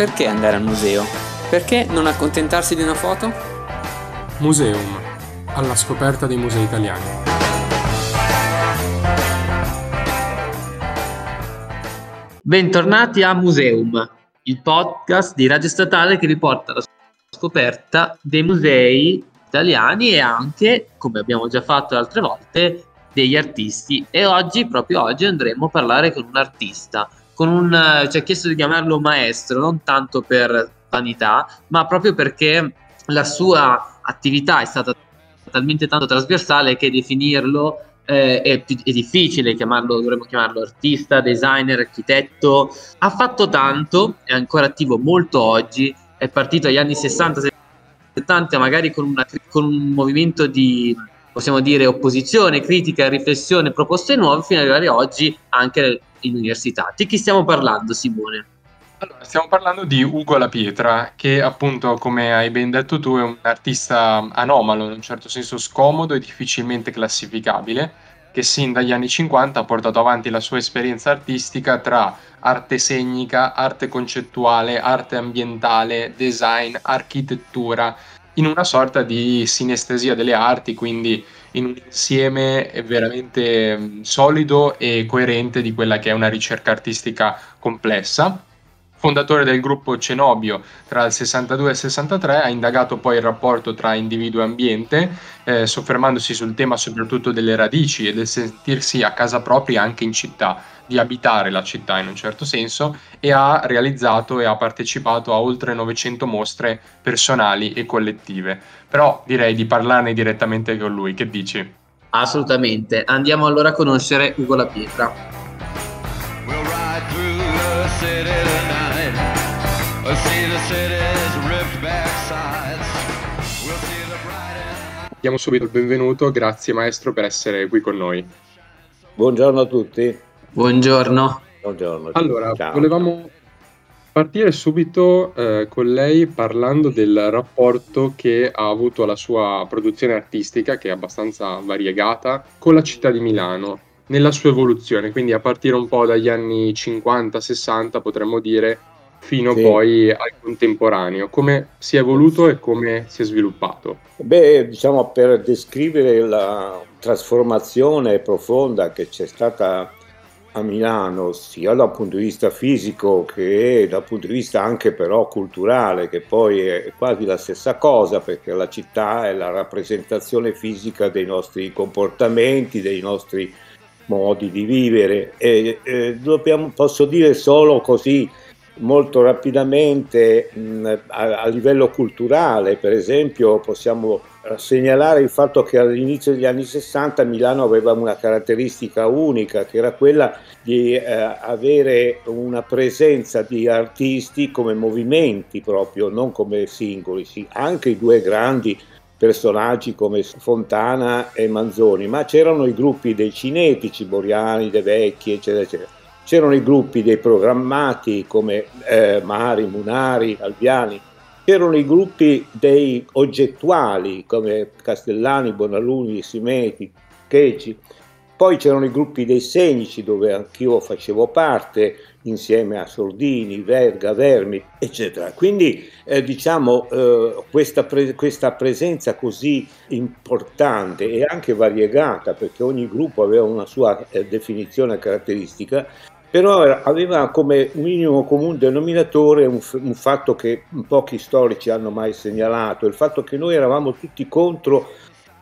Perché andare al museo? Perché non accontentarsi di una foto? Museum, alla scoperta dei musei italiani. Bentornati a Museum, il podcast di Radio Statale che riporta la scoperta dei musei italiani e anche, come abbiamo già fatto altre volte, degli artisti. E oggi, proprio oggi, andremo a parlare con un artista, con un, ci ha chiesto di chiamarlo maestro, non tanto per vanità, ma proprio perché la sua attività è stata talmente tanto trasversale che definirlo eh, è, è, difficile chiamarlo, dovremmo chiamarlo artista, designer, architetto. Ha fatto tanto, è ancora attivo molto oggi, è partito agli anni 60, 70, magari con, una, con un movimento di, possiamo dire, opposizione, critica, riflessione, proposte nuove, fino ad arrivare oggi anche in università. Di chi stiamo parlando, Simone? Allora, stiamo parlando di Ugo La Pietra, che appunto, come hai ben detto tu, è un artista anomalo, in un certo senso scomodo e difficilmente classificabile, che sin dagli anni 50 ha portato avanti la sua esperienza artistica tra arte segnica, arte concettuale, arte ambientale, design, architettura, in una sorta di sinestesia delle arti, quindi in un insieme veramente solido e coerente di quella che è una ricerca artistica complessa fondatore del gruppo Cenobio tra il 62 e il 63, ha indagato poi il rapporto tra individuo e ambiente, eh, soffermandosi sul tema soprattutto delle radici e del sentirsi a casa propria anche in città, di abitare la città in un certo senso, e ha realizzato e ha partecipato a oltre 900 mostre personali e collettive. Però direi di parlarne direttamente con lui, che dici? Assolutamente, andiamo allora a conoscere Ugo La Pietra. We'll Diamo subito il benvenuto, grazie maestro per essere qui con noi. Buongiorno a tutti. Buongiorno. Buongiorno. Allora, ciao, volevamo partire subito eh, con lei parlando del rapporto che ha avuto la sua produzione artistica, che è abbastanza variegata, con la città di Milano, nella sua evoluzione, quindi a partire un po' dagli anni 50-60 potremmo dire fino sì. poi al contemporaneo. Come si è evoluto e come si è sviluppato? Beh, diciamo per descrivere la trasformazione profonda che c'è stata a Milano, sia dal punto di vista fisico che dal punto di vista anche però culturale, che poi è quasi la stessa cosa, perché la città è la rappresentazione fisica dei nostri comportamenti, dei nostri modi di vivere. E, eh, dobbiamo, posso dire solo così molto rapidamente mh, a, a, livello culturale, per esempio possiamo eh, segnalare il fatto che all'inizio degli anni 60 Milano aveva una caratteristica unica, che era quella di eh, avere una presenza di artisti come movimenti proprio, non come singoli, sì, anche i due grandi personaggi come Fontana e Manzoni, ma c'erano i gruppi dei cinetici, Boriani, De Vecchi, eccetera, eccetera c'erano i gruppi dei programmati come eh, Mari, Munari, Alviani, c'erano i gruppi dei oggettuali come Castellani, Bonaluni, Simeti, Checi, poi c'erano i gruppi dei segnici dove anch'io facevo parte insieme a Sordini, Verga, Vermi, eccetera. Quindi eh, diciamo eh, questa, pre- questa, presenza così importante e anche variegata, perché ogni gruppo aveva una sua eh, definizione caratteristica, però aveva come minimo comune denominatore un, un, fatto che pochi storici hanno mai segnalato, il fatto che noi eravamo tutti contro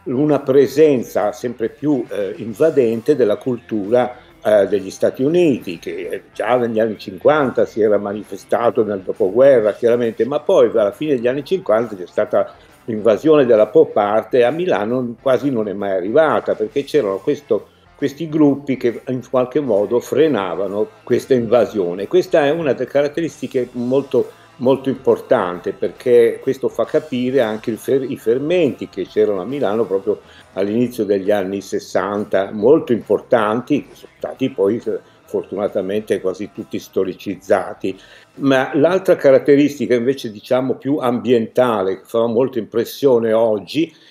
una presenza sempre più eh, invadente della cultura eh, degli Stati Uniti, che già negli anni 50 si era manifestato nel dopoguerra chiaramente, ma poi alla fine degli anni 50 c'è stata l'invasione della pop art e a Milano quasi non è mai arrivata perché c'erano questo questi gruppi che in qualche modo frenavano questa invasione. Questa è una delle caratteristiche molto, molto importante perché questo fa capire anche fer- i fermenti che c'erano a Milano proprio all'inizio degli anni 60, molto importanti, che sono stati poi fortunatamente quasi tutti storicizzati. Ma l'altra caratteristica invece diciamo più ambientale, che fa molta impressione oggi, eh,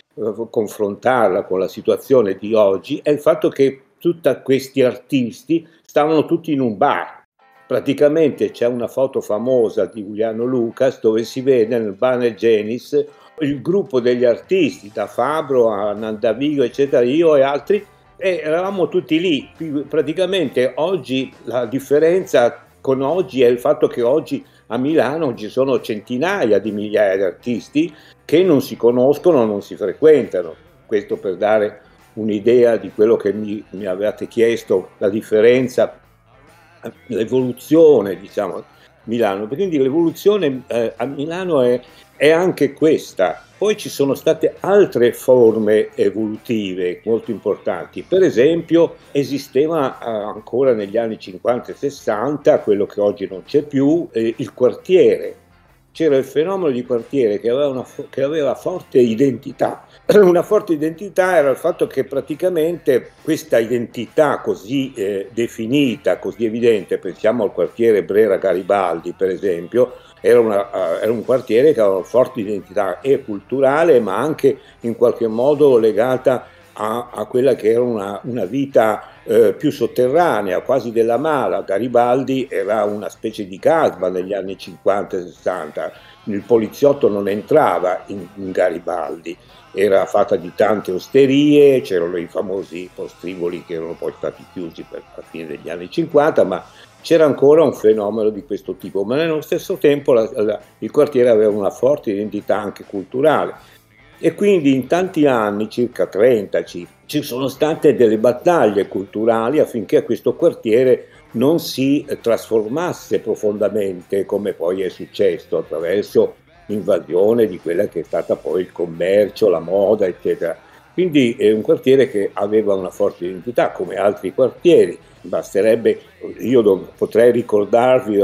confrontarla con la situazione di oggi è il fatto che tutti questi artisti stavano tutti in un bar. praticamente c'è una foto famosa di Giuliano Lucas dove si vede nel Banner Genis il gruppo degli artisti, da Fabro a Nandavigo, eccetera, io e altri, e eravamo tutti lì. Praticamente oggi la differenza con oggi è il fatto che oggi a Milano ci sono centinaia di migliaia di artisti che non si conoscono, non si frequentano. Questo per dare un'idea di quello che mi, mi avevate chiesto, la differenza, l'evoluzione, diciamo, Milano. Quindi l'evoluzione eh, a Milano è, è anche questa. Poi ci sono state altre forme evolutive molto importanti. Per esempio, esisteva eh, ancora negli anni 50 e 60, quello che oggi non c'è più, eh, il quartiere. C'era il fenomeno di quartiere che aveva, una, che aveva forte identità. Una forte identità era il fatto che praticamente questa identità così eh, definita, così evidente, pensiamo al quartiere Brera Garibaldi per esempio, era, una, uh, era, un quartiere che aveva una forte identità e culturale, ma anche in qualche modo legata a, a quella che era una, una vita eh, più sotterranea, quasi della mala. Garibaldi era una specie di casba negli anni 50 e 60. Il poliziotto non entrava in, in Garibaldi, era fatta di tante osterie, c'erano i famosi postrivoli che erano poi stati chiusi per la fine degli anni 50, ma c'era ancora un fenomeno di questo tipo, ma nello stesso tempo la, la, il quartiere aveva una forte identità anche culturale e quindi in tanti anni, circa 30, ci, sono state delle battaglie culturali affinché questo quartiere non si trasformasse profondamente come poi è successo attraverso l'invasione di quella che è stata poi il commercio, la moda, eccetera. Quindi è un quartiere che aveva una forte identità come altri quartieri Basterebbe, io potrei ricordarvi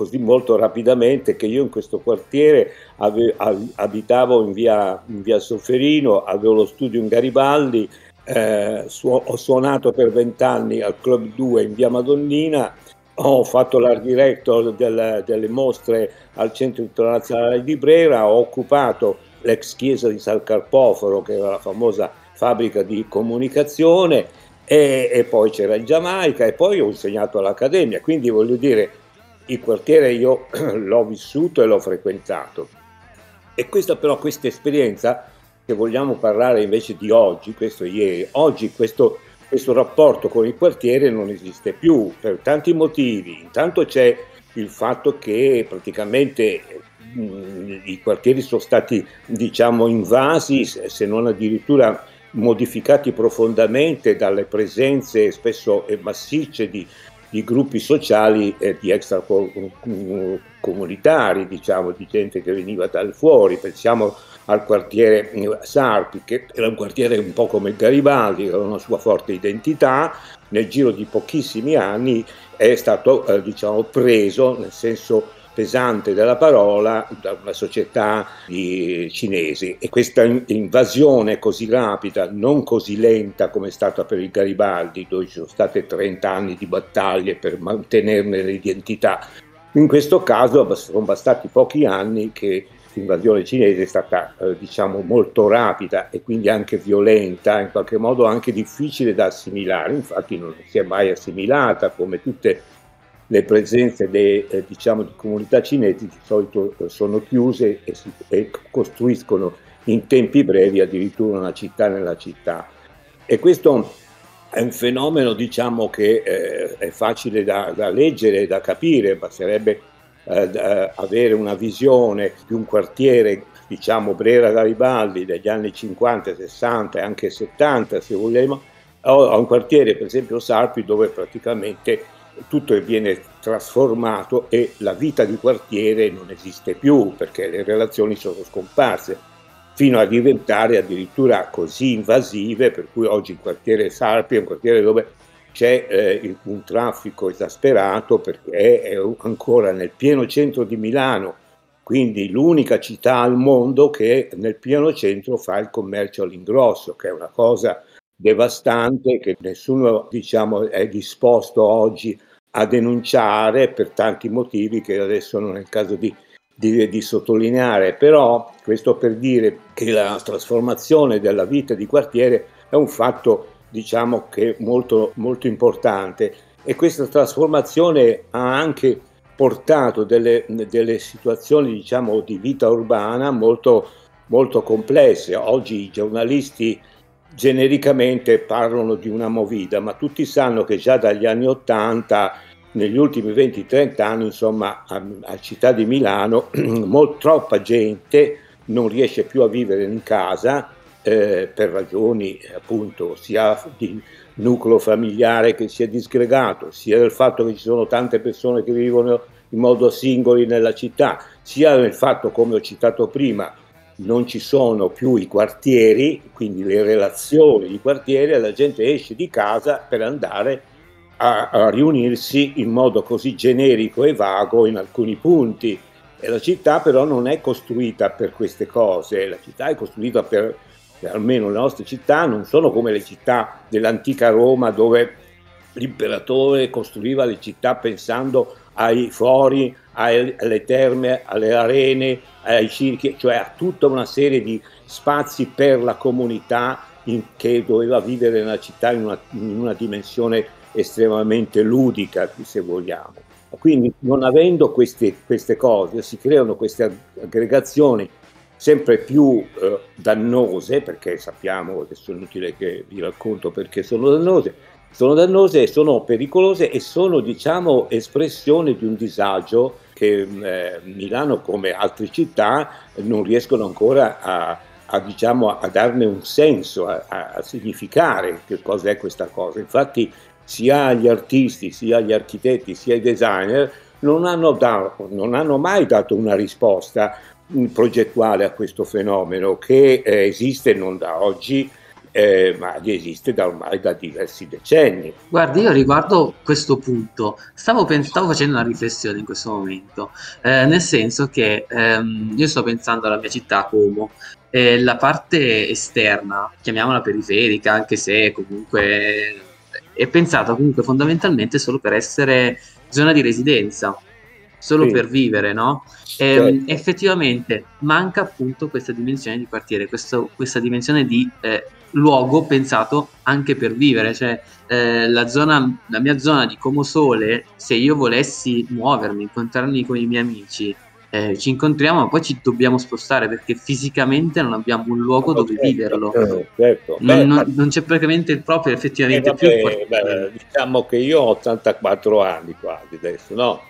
così molto rapidamente che io in questo quartiere ave, abitavo in via, in via Sofferino, avevo lo studio in Garibaldi, eh, su, ho suonato per vent'anni al Club 2 in via Madonnina, ho fatto l'art director del, delle mostre al Centro Internazionale di Brera, ho occupato l'ex chiesa di San Carpoforo, che era la famosa fabbrica di comunicazione, e, e, poi c'era il Giamaica e poi ho insegnato all'Accademia, quindi voglio dire, il quartiere io l'ho vissuto e l'ho frequentato. E questa però, questa esperienza, che vogliamo parlare invece di oggi, questo ieri, oggi questo, questo rapporto con il quartiere non esiste più per tanti motivi. Intanto c'è il fatto che praticamente mh, mm, i quartieri sono stati diciamo invasi, se non addirittura modificati profondamente dalle presenze spesso massicce di, di gruppi sociali e di extracomunitari, diciamo, di gente che veniva dal fuori. Pensiamo al quartiere Sarpi, che era un quartiere un po' come Garibaldi, aveva una sua forte identità, nel giro di pochissimi anni è stato eh, diciamo, preso, nel senso pesante della parola da una società di cinesi. E questa invasione così rapida, non così lenta come è stata per il Garibaldi, dove ci sono state 30 anni di battaglie per mantenerne l'identità, in questo caso sono bastati pochi anni che l'invasione cinese è stata eh, diciamo molto rapida e quindi anche violenta, in qualche modo anche difficile da assimilare, infatti non si è mai assimilata come tutte le presenze de, eh, diciamo, di comunità cinesi di solito eh, sono chiuse e, si, e, costruiscono in tempi brevi addirittura una città nella città. E questo è un fenomeno diciamo, che eh, è facile da, da, leggere e da capire, basterebbe eh, da avere una visione di un quartiere diciamo Brera Garibaldi degli anni 50, 60 e anche 70 se vogliamo, a un quartiere per esempio Sarpi dove praticamente tutto viene trasformato e la vita di quartiere non esiste più perché le relazioni sono scomparse, fino a diventare addirittura così invasive per cui oggi il quartiere Sarpi è un quartiere dove c'è eh, un traffico esasperato perché è ancora nel pieno centro di Milano, quindi l'unica città al mondo che nel pieno centro fa il commercio all'ingrosso, che è una cosa devastante che nessuno diciamo, è disposto oggi a denunciare per tanti motivi che adesso non è il caso di, di, di, sottolineare, però questo per dire che la trasformazione della vita di quartiere è un fatto diciamo che molto, molto importante e questa trasformazione ha anche portato delle, delle situazioni diciamo, di vita urbana molto, molto complesse. Oggi i giornalisti genericamente parlano di una movida, ma tutti sanno che già dagli anni Ottanta, negli ultimi 20-30 anni, insomma, a, a, Città di Milano, molt, troppa gente non riesce più a vivere in casa eh, per ragioni appunto sia di nucleo familiare che si è disgregato, sia del fatto che ci sono tante persone che vivono in modo singoli nella città, sia del fatto, come ho citato prima, non ci sono più i quartieri, quindi le relazioni di quartiere, la gente esce di casa per andare a, a riunirsi in modo così generico e vago in alcuni punti. E la città però non è costruita per queste cose, la città è costruita per, almeno le nostre città non sono come le città dell'antica Roma dove l'imperatore costruiva le città pensando ai fori, alle terme, alle arene, ai circhi, cioè a tutta una serie di spazi per la comunità in, che doveva vivere nella città in una, in una dimensione estremamente ludica, se vogliamo. Quindi non avendo queste, queste cose si creano queste aggregazioni sempre più eh, dannose, perché sappiamo, adesso è inutile che vi racconto perché sono dannose, sono dannose, sono pericolose e sono diciamo espressione di un disagio che eh, Milano come altre città non riescono ancora a, a, diciamo, a darne un senso, a, a, significare che cosa è questa cosa. Infatti sia gli artisti, sia gli architetti, sia i designer non hanno, da, non hanno mai dato una risposta progettuale a questo fenomeno che eh, esiste non da oggi eh, ma esiste da ormai da diversi decenni. Guardi, io riguardo questo punto stavo, pens- stavo facendo una riflessione in questo momento, eh, nel senso che ehm, io sto pensando alla mia città Como e la parte esterna, chiamiamola periferica, anche se comunque è pensata comunque fondamentalmente solo per essere zona di residenza solo sì. per vivere, no? E, certo. effettivamente manca appunto questa dimensione di quartiere, questo, questa dimensione di eh, luogo pensato anche per vivere, cioè eh, la, zona, la mia zona di Comosole, se io volessi muovermi, incontrarmi con i miei amici, eh, ci incontriamo, ma poi ci dobbiamo spostare perché fisicamente non abbiamo un luogo dove certo, viverlo. Certo. certo. Non, beh, non, non, c'è praticamente proprio effettivamente eh, vabbè, più. Beh, diciamo che io ho 84 anni quasi adesso, no?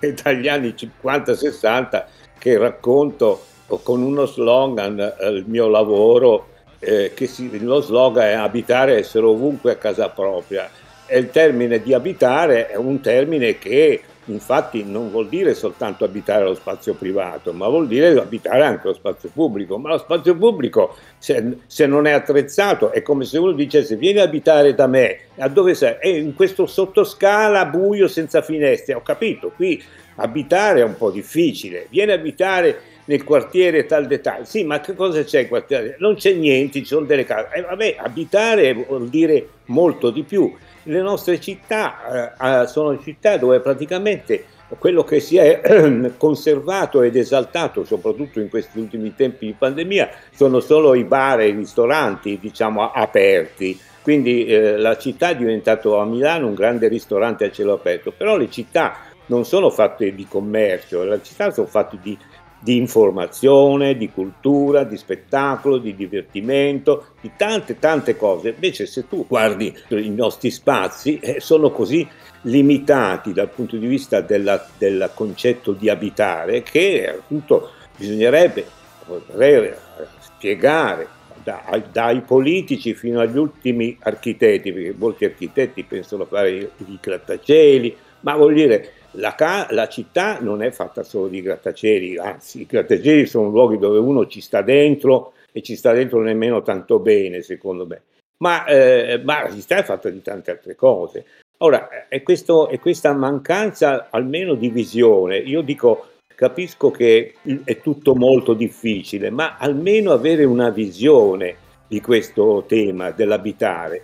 E dagli anni 50-60 che racconto con uno slogan eh, il mio lavoro eh, che si, lo slogan è abitare essere ovunque a casa propria. E il termine di abitare è un termine che infatti non vuol dire soltanto abitare lo spazio privato, ma vuol dire abitare anche lo spazio pubblico. Ma lo spazio pubblico, se, se non è attrezzato, è come se uno dicesse vieni a abitare da me, a dove sei? È in questo sottoscala buio senza finestre. Ho capito, qui abitare è un po' difficile, vieni a abitare nel quartiere tal dettaglio. Sì, ma che cosa c'è in quartiere? Non c'è niente, ci sono delle case. Eh, vabbè, abitare vuol dire molto di più. Le nostre città eh, eh sono città dove praticamente quello che si è conservato ed esaltato, soprattutto in questi ultimi tempi di pandemia, sono solo i bar e i ristoranti, diciamo, aperti. Quindi eh, la città è diventata a Milano un grande ristorante a cielo aperto, però le città non sono fatte di commercio, le città sono fatte di di informazione, di cultura, di spettacolo, di divertimento, di tante tante cose. Invece se tu guardi i nostri spazi eh, sono così limitati dal punto di vista del concetto di abitare che appunto bisognerebbe spiegare dai, dai politici fino agli ultimi architetti, perché molti architetti pensano a fare i grattacieli, ma vuol dire la, ca- la, città non è fatta solo di grattacieli, anzi i grattacieli sono luoghi dove uno ci sta dentro e ci sta dentro nemmeno tanto bene, secondo me. Ma, eh, ma la città è fatta di tante altre cose. Ora, è, questo, è questa mancanza almeno di visione. Io dico, capisco che è tutto molto difficile, ma almeno avere una visione di questo tema dell'abitare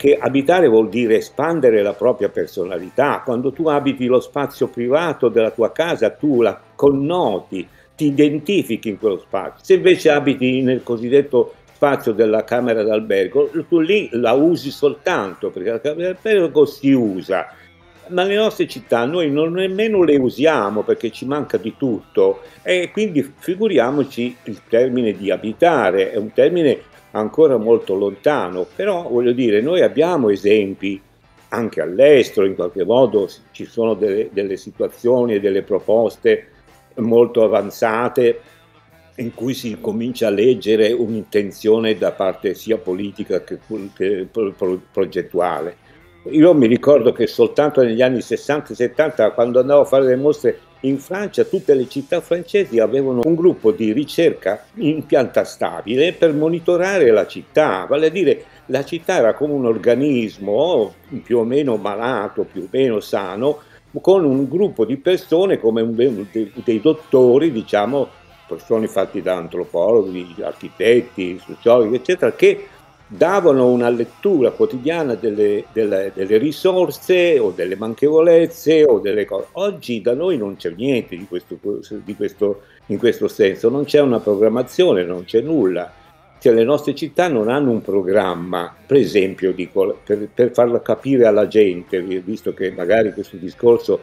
che abitare vuol dire espandere la propria personalità. Quando tu abiti lo spazio privato della tua casa, tu la connoti, ti identifichi in quello spazio. Se invece abiti nel cosiddetto spazio della camera d'albergo, tu lì la usi soltanto perché la camera d'albergo si usa ma le nostre città noi non nemmeno le usiamo perché ci manca di tutto e quindi figuriamoci il termine di abitare, è un termine ancora molto lontano, però voglio dire, noi abbiamo esempi anche all'estero, in qualche modo ci sono delle, delle situazioni e delle proposte molto avanzate in cui si comincia a leggere un'intenzione da parte sia politica che, che progettuale. Io mi ricordo che soltanto negli anni 60-70, quando andavo a fare le mostre in Francia, tutte le città francesi avevano un gruppo di ricerca in pianta stabile per monitorare la città, vale a dire la città era come un organismo più o meno malato, più o meno sano, con un gruppo di persone come un, dei, dei dottori, diciamo, persone fatte da antropologi, architetti, sociologi, eccetera, che davano una lettura quotidiana delle, delle, delle, risorse o delle manchevolezze o delle cose. Oggi da noi non c'è niente di questo, di questo, in questo senso, non c'è una programmazione, non c'è nulla. Cioè, le nostre città non hanno un programma, per esempio, dico, per, per farlo capire alla gente, visto che magari questo discorso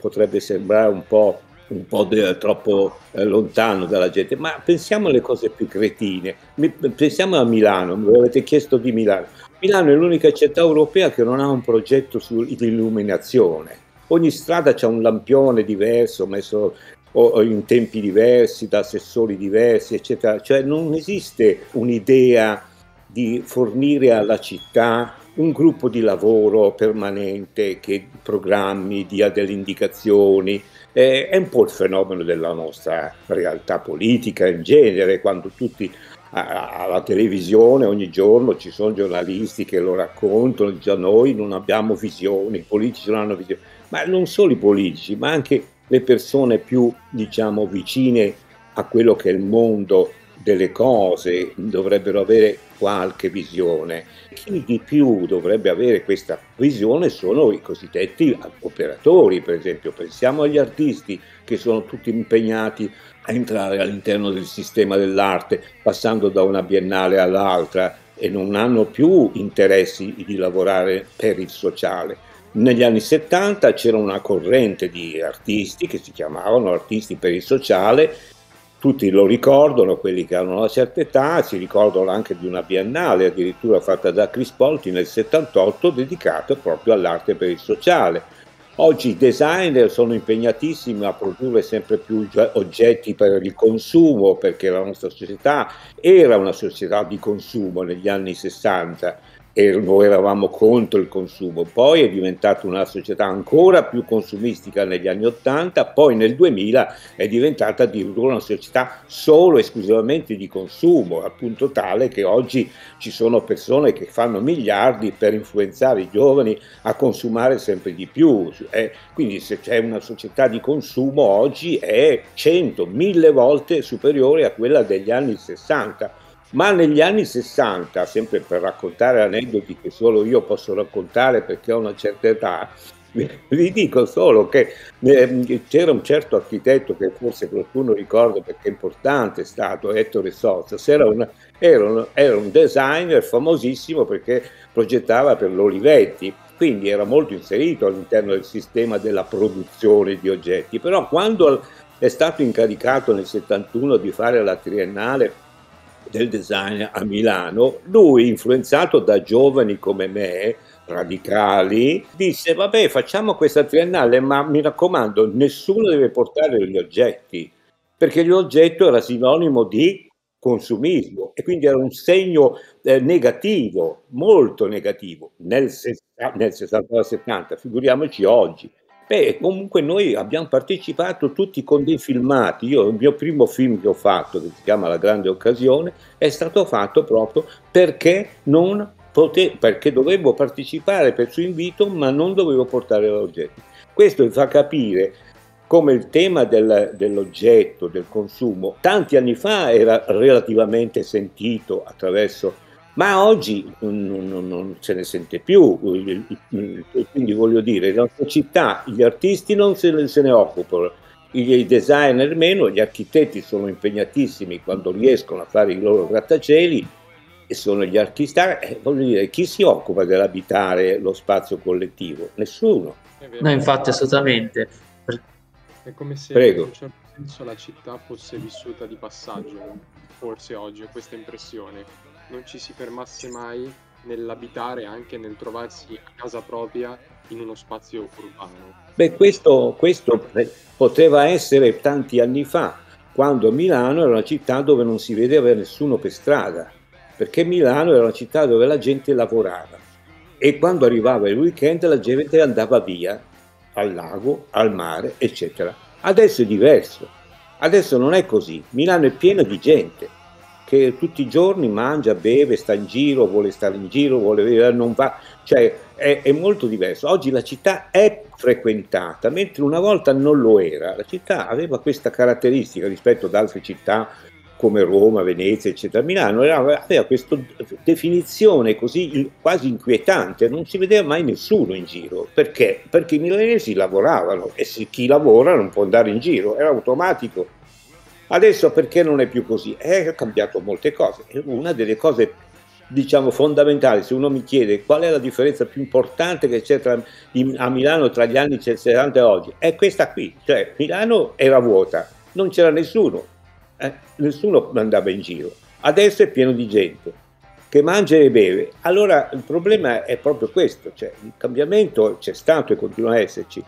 potrebbe sembrare un po' un po' de- troppo eh, lontano dalla gente, ma pensiamo alle cose più cretine. Mi, pensiamo a Milano, mi avete chiesto di Milano. Milano è l'unica città europea che non ha un progetto sull'illuminazione. Ogni strada c'è un lampione diverso, messo o, in tempi diversi, da assessori diversi, eccetera. Cioè non esiste un'idea di fornire alla città un gruppo di lavoro permanente che programmi, dia delle indicazioni, eh, è un po' il fenomeno della nostra realtà politica in genere, quando tutti alla televisione ogni giorno ci sono giornalisti che lo raccontano, dicono noi non abbiamo visioni, i politici non hanno visioni, ma non solo i politici, ma anche le persone più diciamo vicine a quello che è il mondo delle cose dovrebbero avere qualche visione. Chi di più dovrebbe avere questa visione sono i cosiddetti operatori, per esempio. Pensiamo agli artisti che sono tutti impegnati a entrare all'interno del sistema dell'arte, passando da una biennale all'altra e non hanno più interessi di lavorare per il sociale. Negli anni 70 c'era una corrente di artisti che si chiamavano artisti per il sociale tutti lo ricordano, quelli che hanno una certa età, si ricordano anche di una biennale addirittura fatta da Chris Polti nel 78 dedicata proprio all'arte per il sociale. Oggi i designer sono impegnatissimi a produrre sempre più oggetti per il consumo perché la nostra società era una società di consumo negli anni 60 e eravamo contro il consumo, poi è diventata una società ancora più consumistica negli anni 80, poi nel 2000 è diventata addirittura una società solo esclusivamente di consumo, al punto tale che oggi ci sono persone che fanno miliardi per influenzare i giovani a consumare sempre di più. Eh, quindi se c'è una società di consumo oggi è 100, 1000 volte superiore a quella degli anni 60 ma negli anni 60, sempre per raccontare aneddoti che solo io posso raccontare perché ho una certa età, vi dico solo che eh, c'era un certo architetto che forse qualcuno ricorda perché è importante, è stato Ettore Sozzas, era, era, era un designer famosissimo perché progettava per l'Olivetti, quindi era molto inserito all'interno del sistema della produzione di oggetti, però quando è stato incaricato nel 71 di fare la triennale del design a Milano, lui, influenzato da giovani come me, radicali, disse vabbè facciamo questa triennale, ma mi raccomando, nessuno deve portare gli oggetti, perché l'oggetto era sinonimo di consumismo e quindi era un segno eh, negativo, molto negativo nel, nel 60-70, figuriamoci oggi. Beh, comunque noi abbiamo partecipato tutti con dei filmati. Io, il mio primo film che ho fatto, che si chiama La grande occasione, è stato fatto proprio perché pote- perché dovevo partecipare per suo invito, ma non dovevo portare l'oggetto. Questo fa capire come il tema del, dell'oggetto, del consumo, tanti anni fa era relativamente sentito attraverso ma oggi non, non, non, se ne sente più, quindi voglio dire, la nostra città, gli artisti non se ne, se ne occupano, i designer meno, gli architetti sono impegnatissimi quando riescono a fare i loro grattacieli e sono gli artisti. Eh, voglio dire, chi si occupa dell'abitare lo spazio collettivo? Nessuno. No, infatti, assolutamente. È come se Prego. in un certo senso la città fosse vissuta di passaggio, forse oggi ho questa impressione. Non ci si fermasse mai nell'abitare, anche nel trovarsi a casa propria in uno spazio urbano. Beh, questo, questo poteva essere tanti anni fa, quando Milano era una città dove non si vedeva nessuno per strada, perché Milano era una città dove la gente lavorava e quando arrivava il weekend la gente andava via al lago, al mare, eccetera. Adesso è diverso, adesso non è così, Milano è piena di gente che tutti i giorni mangia, beve, sta in giro, vuole stare in giro, vuole, non va, cioè è, è, molto diverso. Oggi la città è frequentata, mentre una volta non lo era. La città aveva questa caratteristica rispetto ad altre città come Roma, Venezia, eccetera. Milano aveva questa definizione così quasi inquietante, non si vedeva mai nessuno in giro. Perché? Perché i milanesi lavoravano e chi lavora non può andare in giro, era automatico. Adesso perché non è più così? È cambiato molte cose. Una delle cose diciamo fondamentali, se uno mi chiede qual è la differenza più importante che c'è tra, a Milano tra gli anni 60 e oggi, è questa qui, cioè Milano era vuota, non c'era nessuno, eh, nessuno andava in giro, adesso è pieno di gente che mangia e beve, allora il problema è proprio questo, cioè il cambiamento c'è stato e continua a esserci,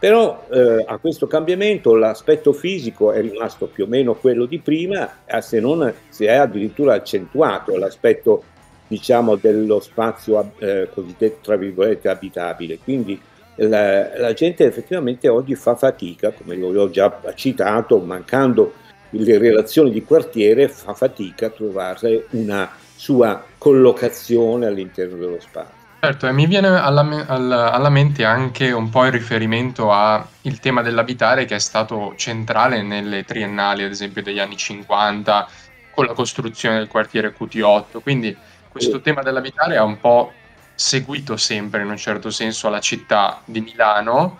però eh, a questo cambiamento l'aspetto fisico è rimasto più o meno quello di prima, se non si è addirittura accentuato l'aspetto diciamo dello spazio eh, cosiddetto tra virgolette abitabile. Quindi la, la, gente effettivamente oggi fa fatica, come lo ho già citato, mancando le relazioni di quartiere, fa fatica a trovare una sua collocazione all'interno dello spazio. Certo, e mi viene alla, alla, alla, mente anche un po' il riferimento al tema dell'abitare che è stato centrale nelle triennali, ad esempio degli anni 50, con la costruzione del quartiere QT8. Quindi questo tema dell'abitare ha un po' seguito sempre, in un certo senso, la città di Milano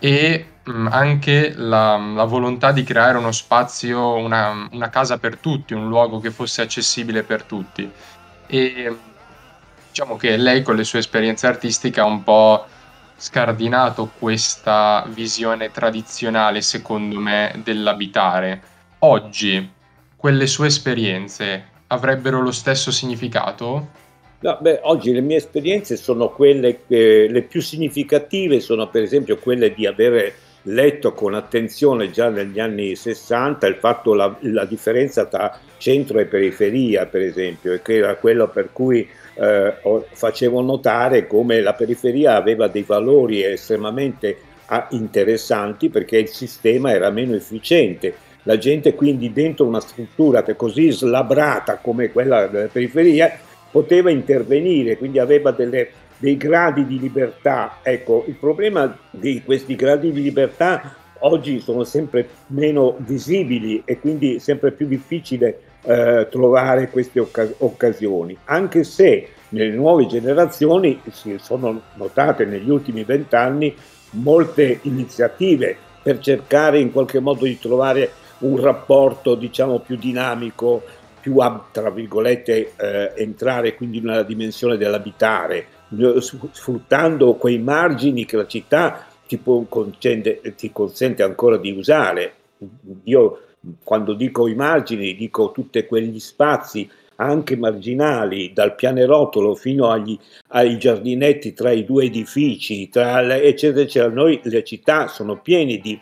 e mh, anche la, la, volontà di creare uno spazio, una, una casa per tutti, un luogo che fosse accessibile per tutti. E diciamo che lei con le sue esperienze artistiche ha un po' scardinato questa visione tradizionale, secondo me, dell'abitare. Oggi, quelle sue esperienze avrebbero lo stesso significato? No, beh, oggi le mie esperienze sono quelle, eh, le più significative sono per esempio quelle di avere letto con attenzione già negli anni 60 il fatto, la, la differenza tra centro e periferia per esempio, e che era quello per cui eh, facevo notare come la periferia aveva dei valori estremamente ah, interessanti perché il sistema era meno efficiente. La gente quindi dentro una struttura così slabrata come quella della periferia poteva intervenire, quindi aveva delle, dei gradi di libertà. Ecco, il problema di questi gradi di libertà oggi sono sempre meno visibili e quindi sempre più difficile eh, trovare queste occas- occasioni, anche se nelle nuove generazioni si sono notate negli ultimi vent'anni molte iniziative per cercare in qualche modo di trovare un rapporto diciamo più dinamico, più a tra virgolette eh, entrare quindi nella dimensione dell'abitare, sfruttando quei margini che la città ti, concede, ti consente ancora di usare. Io quando dico i margini, dico tutti quegli spazi anche marginali, dal pianerottolo fino agli, ai giardinetti tra i due edifici, tra, eccetera, eccetera. Noi le città sono piene di,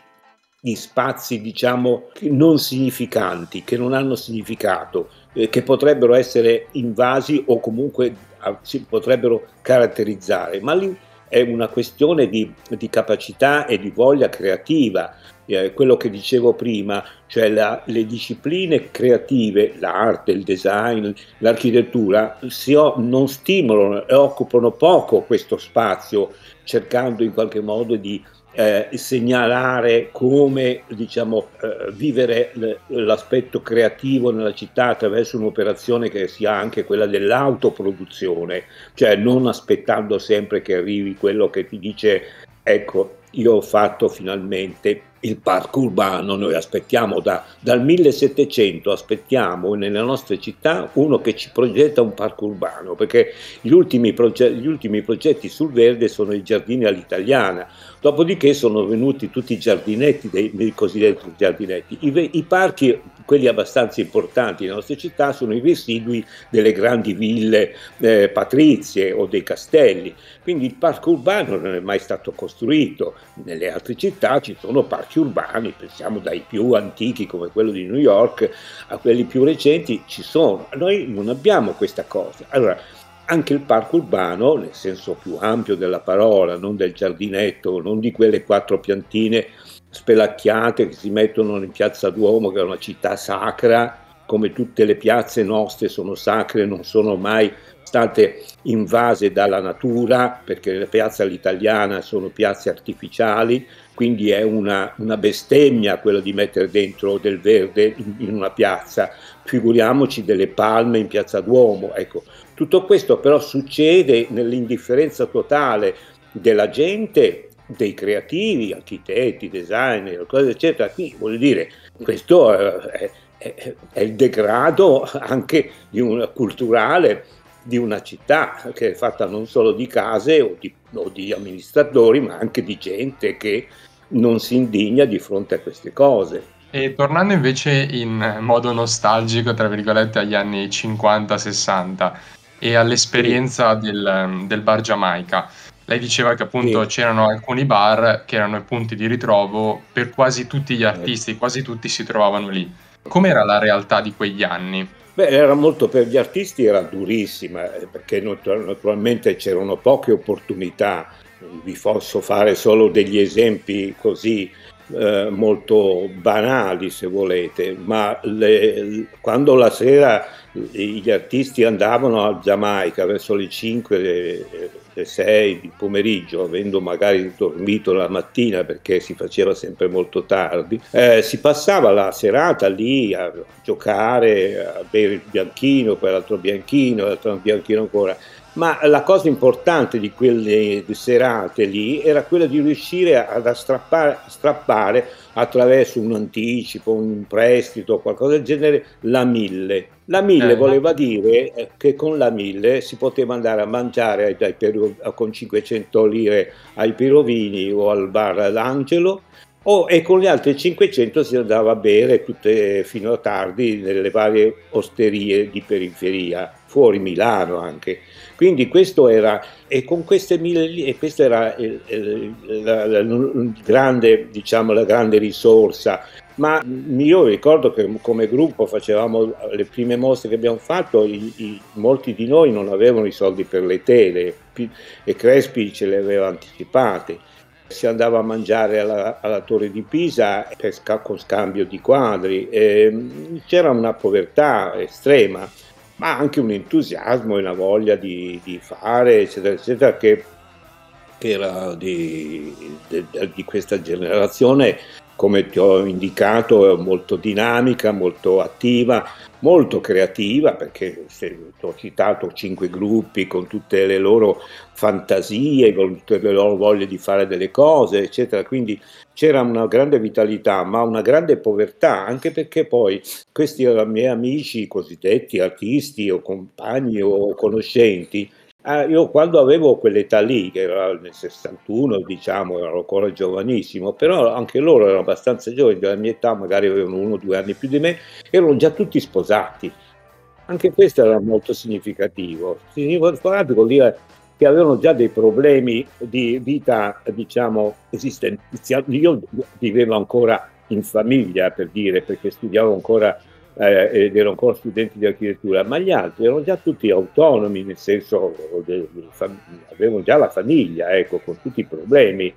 di spazi, diciamo, non significanti, che non hanno significato, eh, che potrebbero essere invasi o comunque ah, si potrebbero caratterizzare, ma lì è una questione di, di capacità e di voglia creativa. Eh, quello che dicevo prima, cioè la, le discipline creative, l'arte, il design, l'architettura, si, non stimolano e occupano poco questo spazio, cercando in qualche modo di eh, segnalare come diciamo, eh, vivere l'aspetto creativo nella città attraverso un'operazione che sia anche quella dell'autoproduzione, cioè non aspettando sempre che arrivi quello che ti dice ecco io ho fatto finalmente il parco urbano, noi aspettiamo da, dal 1700, aspettiamo nelle nostre città uno che ci progetta un parco urbano, perché gli ultimi, proge- gli ultimi progetti sul verde sono i giardini all'italiana, dopodiché sono venuti tutti i giardinetti, dei, dei cosiddetti giardinetti. I, I, parchi, quelli abbastanza importanti nelle nostre città, sono i residui delle grandi ville eh, patrizie o dei castelli, quindi il parco urbano non è mai stato costruito, nelle altre città ci sono parchi parchi urbani, pensiamo dai più antichi come quello di New York a quelli più recenti, ci sono. Noi non abbiamo questa cosa. Allora, anche il parco urbano, nel senso più ampio della parola, non del giardinetto, non di quelle quattro piantine spelacchiate che si mettono in piazza Duomo, che è una città sacra, come tutte le piazze nostre sono sacre, non sono mai state invase dalla natura, perché le piazze all'italiana sono piazze artificiali, quindi è una, una bestemmia quello di mettere dentro del verde in, in, una piazza, figuriamoci delle palme in piazza Duomo. Ecco, tutto questo però succede nell'indifferenza totale della gente, dei creativi, architetti, designer, cose eccetera. Quindi voglio dire, questo è, è, il degrado anche di una culturale di una città che è fatta non solo di case o di, o di amministratori, ma anche di gente che non si indigna di fronte a queste cose. E tornando invece in modo nostalgico, tra virgolette, agli anni 50-60 e all'esperienza sì. del, del, bar Giamaica, lei diceva che appunto sì. c'erano alcuni bar che erano i punti di ritrovo per quasi tutti gli artisti, quasi tutti si trovavano lì. Com'era la realtà di quegli anni? Beh, era molto per gli artisti, era durissima, eh, perché naturalmente c'erano poche opportunità vi posso fare solo degli esempi così eh, molto banali se volete, ma le, quando la sera gli artisti andavano a Giamaica verso le 5, le, le 6 di pomeriggio, avendo magari dormito la mattina perché si faceva sempre molto tardi, eh, si passava la serata lì a giocare, a bere il bianchino, poi l'altro bianchino, l'altro bianchino ancora ma la cosa importante di quelle serate lì era quella di riuscire ad strappare, strappare attraverso un anticipo, un prestito, qualcosa del genere, la mille. La mille eh, voleva dire eh, che con la mille si poteva andare a mangiare ai, ai, con 500 lire ai Pirovini o al bar L'Angelo o, e con gli altri 500 si andava a bere tutte, fino a tardi nelle varie osterie di periferia, fuori Milano anche. Quindi questo era, e con queste mille lì, e questa era il, il, la, la, la, grande, diciamo, la grande risorsa. Ma io ricordo che come gruppo facevamo le prime mostre che abbiamo fatto, i, i, molti di noi non avevano i soldi per le tele e Crespi ce le aveva anticipate si andava a mangiare alla, alla Torre di Pisa sca- con scambio di quadri, e c'era una povertà estrema ma anche un entusiasmo e una voglia di, di fare, eccetera, eccetera, che, che era di, di, questa generazione, come ti ho indicato, molto dinamica, molto attiva, molto creativa, perché ho citato cinque gruppi con tutte le loro fantasie, con tutte le loro voglie di fare delle cose, eccetera, quindi c'era una grande vitalità, ma una grande povertà, anche perché poi questi miei amici cosiddetti artisti o compagni o conoscenti, eh, io quando avevo quell'età lì, che era nel 61, diciamo, ero ancora giovanissimo, però anche loro erano abbastanza giovani, della mia età, magari avevano uno o due anni più di me, erano già tutti sposati. Anche questo era molto significativo. Significativo vuol dire che avevano già dei problemi di vita, diciamo, esistenziale. Io vivevo ancora in famiglia, per dire, perché studiavo ancora eh, ed ero ancora studente di architettura, ma gli altri erano già tutti autonomi, nel senso avevano già la famiglia, ecco, con tutti i problemi.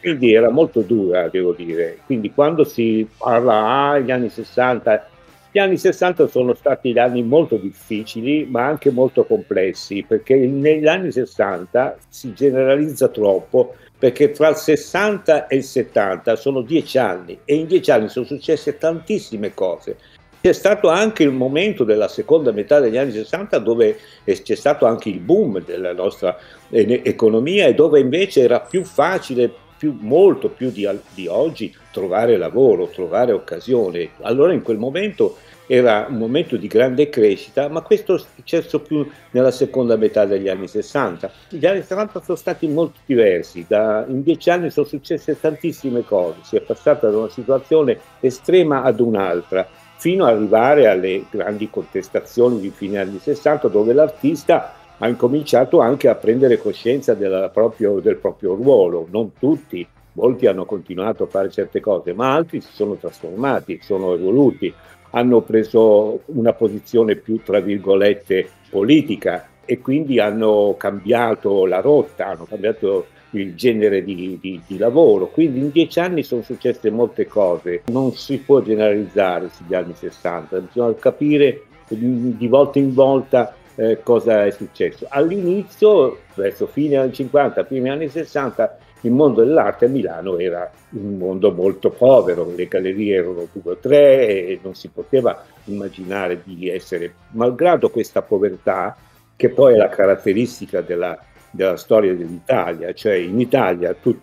Quindi era molto dura, devo dire. Quindi quando si parla agli ah, anni 60, gli anni 60 sono stati anni molto difficili, ma anche molto complessi, perché negli anni 60 si generalizza troppo, perché tra il 60 e il 70 sono dieci anni e in dieci anni sono successe tantissime cose. C'è stato anche il momento della seconda metà degli anni 60 dove c'è stato anche il boom della nostra economia e dove invece era più facile più, molto più di, di oggi trovare lavoro, trovare occasione. Allora in quel momento era un momento di grande crescita, ma questo è successo più nella seconda metà degli anni 60. Gli anni 60 sono stati molto diversi, da, in dieci anni sono successe tantissime cose, si è passata da una situazione estrema ad un'altra, fino ad arrivare alle grandi contestazioni di fine anni 60, dove l'artista ha incominciato anche a prendere coscienza proprio, del proprio ruolo, non tutti, molti hanno continuato a fare certe cose, ma altri si sono trasformati, sono evoluti hanno preso una posizione più, tra virgolette, politica e quindi hanno cambiato la rotta, hanno cambiato il genere di, di, di, lavoro. Quindi in dieci anni sono successe molte cose, non si può generalizzare sugli anni 60, bisogna capire di volta in volta eh, cosa è successo. All'inizio, verso fine anni 50, primi anni 60, il mondo dell'arte a Milano era un mondo molto povero, le gallerie erano due o tre e non si poteva immaginare di essere, malgrado questa povertà, che poi è la caratteristica della, della storia dell'Italia, cioè in Italia tu,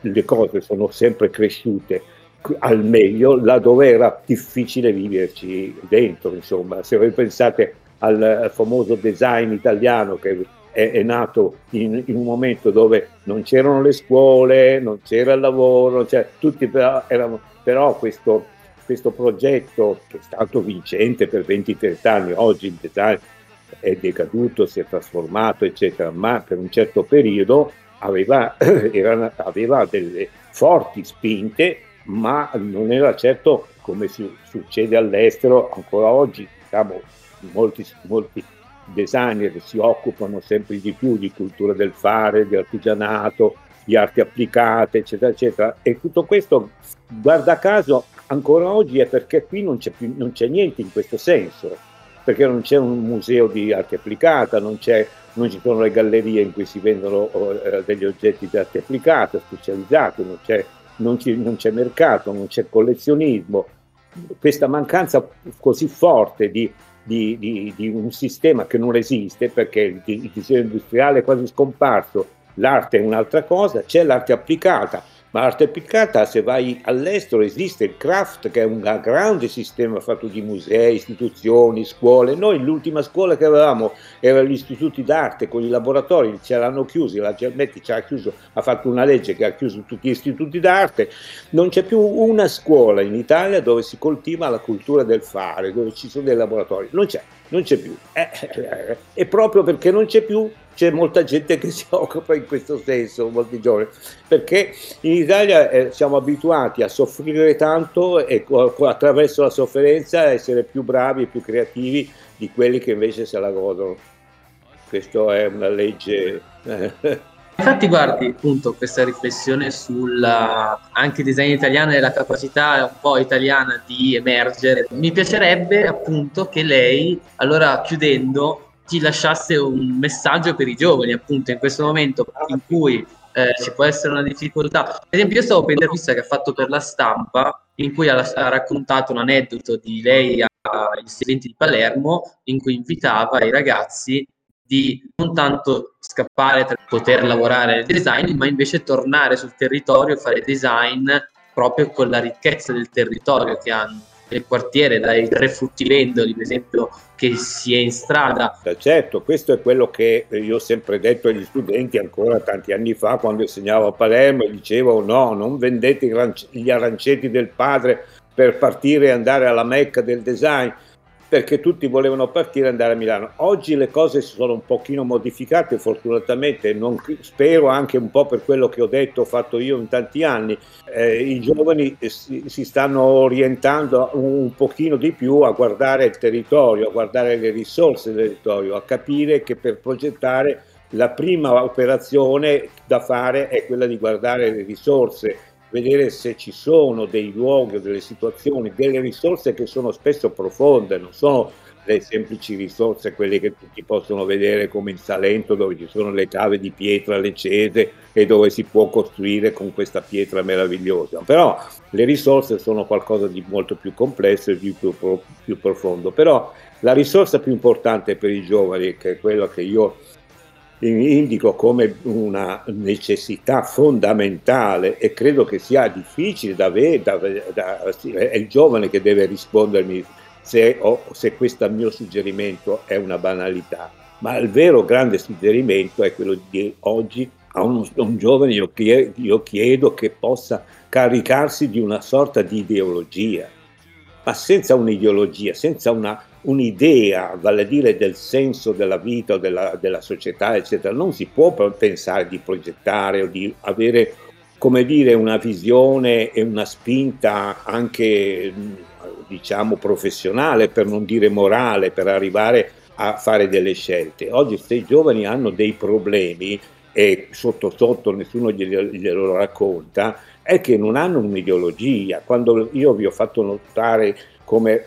le cose sono sempre cresciute al meglio laddove era difficile viverci dentro, insomma, se voi pensate al famoso design italiano che è, è nato in, in, un momento dove non c'erano le scuole, non c'era il lavoro, cioè, tutti però, erano, però questo, questo progetto che è stato vincente per 20-30 anni, oggi il design è decaduto, si è trasformato, eccetera, ma per un certo periodo aveva, era, aveva delle forti spinte, ma non era certo come si, succede all'estero ancora oggi. Diciamo, molti, molti designer si occupano sempre di più di cultura del fare, di artigianato, di arti applicate, eccetera, eccetera. E tutto questo, guarda caso, ancora oggi è perché qui non c'è, più, non c'è niente in questo senso, perché non c'è un museo di arte applicata, non, non ci sono le gallerie in cui si vendono eh, degli oggetti di arte applicata specializzati, non c'è, non, ci, non c'è mercato, non c'è collezionismo. Questa mancanza così forte di di, di, di, un sistema che non esiste perché il, il disegno industriale è quasi scomparso, l'arte è un'altra cosa, c'è l'arte applicata, ma l'arte applicata se vai all'estero esiste il craft che è un grande sistema fatto di musei, istituzioni, scuole. Noi l'ultima scuola che avevamo era gli istituti d'arte con i laboratori, ce l'hanno chiusi, la Gelmetti ci ha chiuso, ha fatto una legge che ha chiuso tutti gli istituti d'arte. Non c'è più una scuola in Italia dove si coltiva la cultura del fare, dove ci sono dei laboratori. Non c'è, non c'è più. Eh, eh, eh. e proprio perché non c'è più c'è molta gente che si occupa in questo senso, molti giovani, perché in Italia eh, siamo abituati a soffrire tanto e attraverso la sofferenza essere più bravi e più creativi di quelli che invece se la godono. Questa è una legge. Infatti, guardi appunto questa riflessione sul anche design italiano e la capacità un po' italiana di emergere. Mi piacerebbe appunto che lei, allora chiudendo, ti lasciasse un messaggio per i giovani, appunto, in questo momento in cui eh, ci può essere una difficoltà. Ad esempio, io stavo per un'intervista che ha fatto per la stampa, in cui ha, ha raccontato un aneddoto di lei agli studenti di Palermo, in cui invitava i ragazzi di non tanto scappare per poter lavorare nel design, ma invece tornare sul territorio e fare design proprio con la ricchezza del territorio che hanno del quartiere, dai tre fruttivendoli, per esempio, che si è in strada. Eh, certo, questo è quello che io ho sempre detto agli studenti ancora tanti anni fa, quando insegnavo a Palermo, dicevo no, non vendete gli aranceti del padre per partire e andare alla mecca del design perché tutti volevano partire e andare a Milano. Oggi le cose si sono un pochino modificate, fortunatamente, non, spero anche un po' per quello che ho detto, ho fatto io in tanti anni, eh, i giovani si, si, stanno orientando un pochino di più a guardare il territorio, a guardare le risorse del territorio, a capire che per progettare la prima operazione da fare è quella di guardare le risorse vedere se ci sono dei luoghi delle situazioni, delle risorse che sono spesso profonde, non sono le semplici risorse, quelle che tutti possono vedere come in Salento, dove ci sono le cave di pietra, le cese e dove si può costruire con questa pietra meravigliosa. Però le risorse sono qualcosa di molto più complesso e più, più, più profondo. Però la risorsa più importante per i giovani, che è quella che io indico come una necessità fondamentale e credo che sia difficile da avere, da, da, è il giovane che deve rispondermi se, o, se questo mio suggerimento è una banalità, ma il vero grande suggerimento è quello di oggi a un, un giovane io chiedo, io chiedo che possa caricarsi di una sorta di ideologia, ma senza un'ideologia, senza una un'idea, vale a dire del senso della vita della, della, società, eccetera, non si può pensare di progettare o di avere, come dire, una visione e una spinta anche, diciamo, professionale, per non dire morale, per arrivare a fare delle scelte. Oggi questi giovani hanno dei problemi e sotto sotto nessuno glielo, glielo racconta, è che non hanno un'ideologia. Quando io vi ho fatto notare come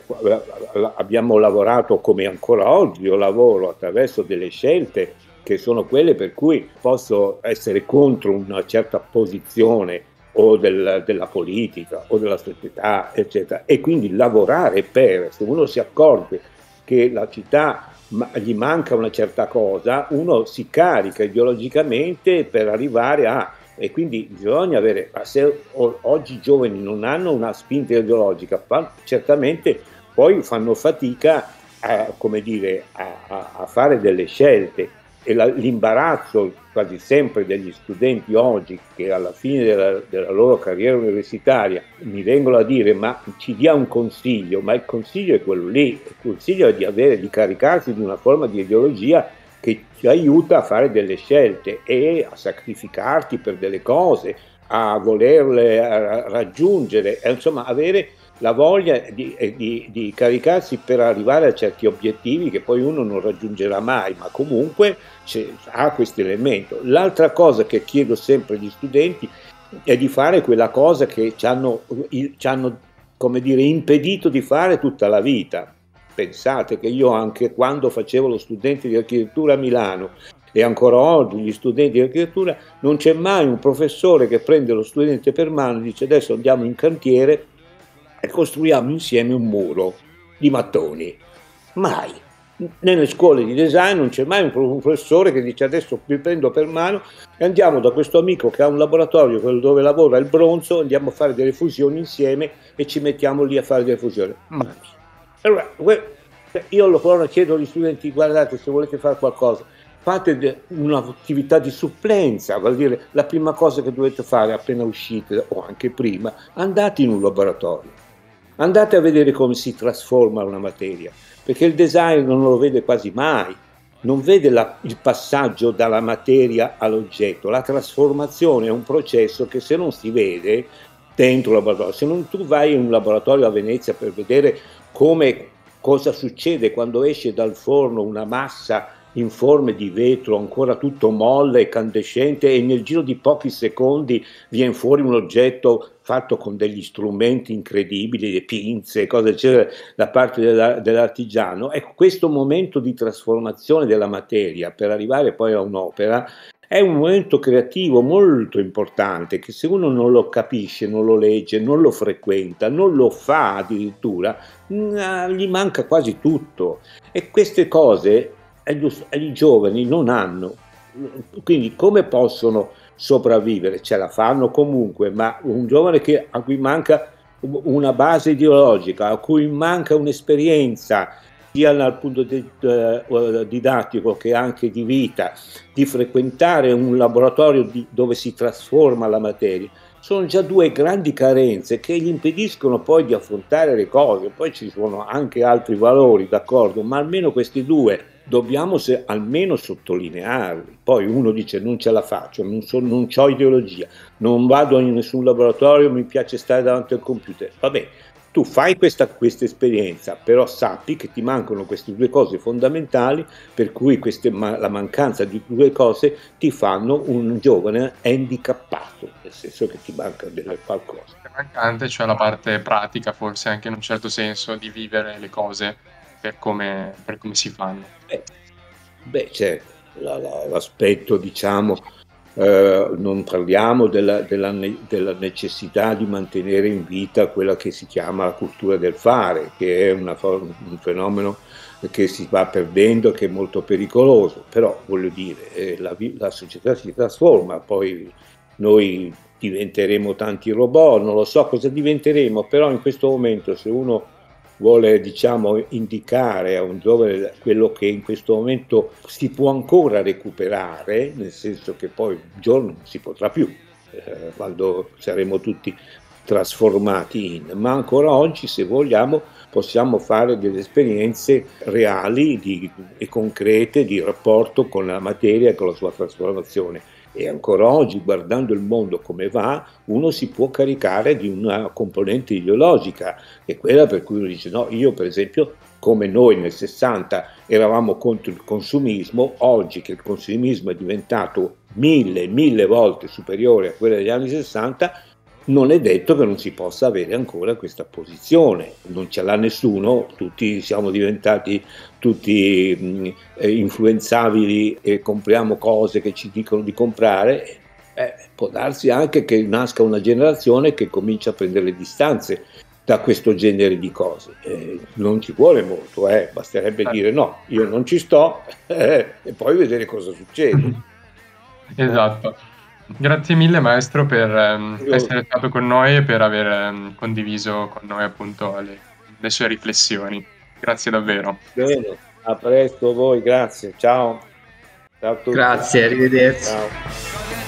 abbiamo lavorato, come ancora oggi io lavoro attraverso delle scelte che sono quelle per cui posso essere contro una certa posizione o del, della politica o della società, eccetera, e quindi lavorare per, se uno si accorge che la città gli manca una certa cosa, uno si carica ideologicamente per arrivare a e quindi bisogna avere, se oggi i giovani non hanno una spinta ideologica, certamente poi fanno fatica a, dire, a, a fare delle scelte. E la, l'imbarazzo quasi sempre degli studenti oggi che alla fine della, della, loro carriera universitaria mi vengono a dire ma ci dia un consiglio, ma il consiglio è quello lì, il consiglio è di, avere, di caricarsi di una forma di ideologia che ti aiuta a fare delle scelte e a sacrificarti per delle cose, a volerle raggiungere, e, insomma avere la voglia di, di, di, caricarsi per arrivare a certi obiettivi che poi uno non raggiungerà mai, ma comunque ha questo elemento. L'altra cosa che chiedo sempre agli studenti è di fare quella cosa che ci hanno, ci hanno come dire, impedito di fare tutta la vita, Pensate che io anche quando facevo lo studente di architettura a Milano e ancora oggi gli studenti di architettura non c'è mai un professore che prende lo studente per mano e dice adesso andiamo in cantiere e costruiamo insieme un muro di mattoni. Mai. Nelle scuole di design non c'è mai un professore che dice adesso mi prendo per mano e andiamo da questo amico che ha un laboratorio dove lavora il bronzo, andiamo a fare delle fusioni insieme e ci mettiamo lì a fare delle fusioni. Mai. Allora, io lo chiedo agli studenti, guardate se volete fare qualcosa, fate un'attività di supplenza, vuol dire la prima cosa che dovete fare appena uscite o anche prima, andate in un laboratorio, andate a vedere come si trasforma una materia, perché il design non lo vede quasi mai, non vede la, il passaggio dalla materia all'oggetto, la trasformazione è un processo che se non si vede dentro il laboratorio, se non tu vai in un laboratorio a Venezia per vedere come cosa succede quando esce dal forno una massa in forme di vetro ancora tutto molle e candescente e nel giro di pochi secondi viene fuori un oggetto fatto con degli strumenti incredibili, le pinze, cose eccetera, da parte della, dell'artigiano. Ecco, questo momento di trasformazione della materia per arrivare poi a un'opera è un momento creativo molto importante che se uno non lo capisce, non lo legge, non lo frequenta, non lo fa addirittura, mm, gli manca quasi tutto. E queste cose i giovani non hanno. Quindi come possono sopravvivere? Ce la fanno comunque, ma un giovane che, a cui manca una base ideologica, a cui manca un'esperienza, sia dal punto di, uh, didattico che anche di vita, di frequentare un laboratorio di, dove si trasforma la materia, sono già due grandi carenze che gli impediscono poi di affrontare le cose. Poi ci sono anche altri valori, d'accordo, ma almeno questi due dobbiamo se, almeno sottolinearli. Poi uno dice non ce la faccio, non, so, non ho ideologia, non vado in nessun laboratorio, mi piace stare davanti al computer. Vabbè, tu fai questa, questa, esperienza, però sappi che ti mancano queste due cose fondamentali, per cui queste, ma, la mancanza di due cose ti fanno un giovane handicappato, nel senso che ti manca qualcosa. Mancante, cioè la parte pratica, forse anche in un certo senso, di vivere le cose per come, per come si fanno. Beh, beh la, l'aspetto diciamo eh, non parliamo della, della, della, necessità di mantenere in vita quella che si chiama la cultura del fare, che è una, un fenomeno che si va perdendo, che è molto pericoloso, però voglio dire, eh, la, la società si trasforma, poi noi diventeremo tanti robot, non lo so cosa diventeremo, però in questo momento se uno vuole diciamo, indicare a un giovane quello che in questo momento si può ancora recuperare, nel senso che poi un giorno non si potrà più, eh, quando saremo tutti trasformati in, ma ancora oggi se vogliamo possiamo fare delle esperienze reali di, e concrete di rapporto con la materia e con la sua trasformazione e ancora oggi, guardando il mondo come va, uno si può caricare di una componente ideologica, che è quella per cui uno dice no, io per esempio, come noi nel 60 eravamo contro il consumismo, oggi che il consumismo è diventato mille, mille volte superiore a quello degli anni 60, non è detto che non si possa avere ancora questa posizione, non ce l'ha nessuno, tutti siamo diventati tutti mh, eh, influenzabili e compriamo cose che ci dicono di comprare, eh, può darsi anche che nasca una generazione che comincia a prendere le distanze da questo genere di cose. Eh, non ci vuole molto, eh, basterebbe certo. dire no, io non ci sto e poi vedere cosa succede. Esatto. Grazie mille maestro per ehm, essere stato con noi e per aver ehm, condiviso con noi appunto le, le, sue riflessioni. Grazie davvero. Bene, a presto voi, grazie. Ciao. Ciao a tutti. Grazie, arrivederci. Ciao.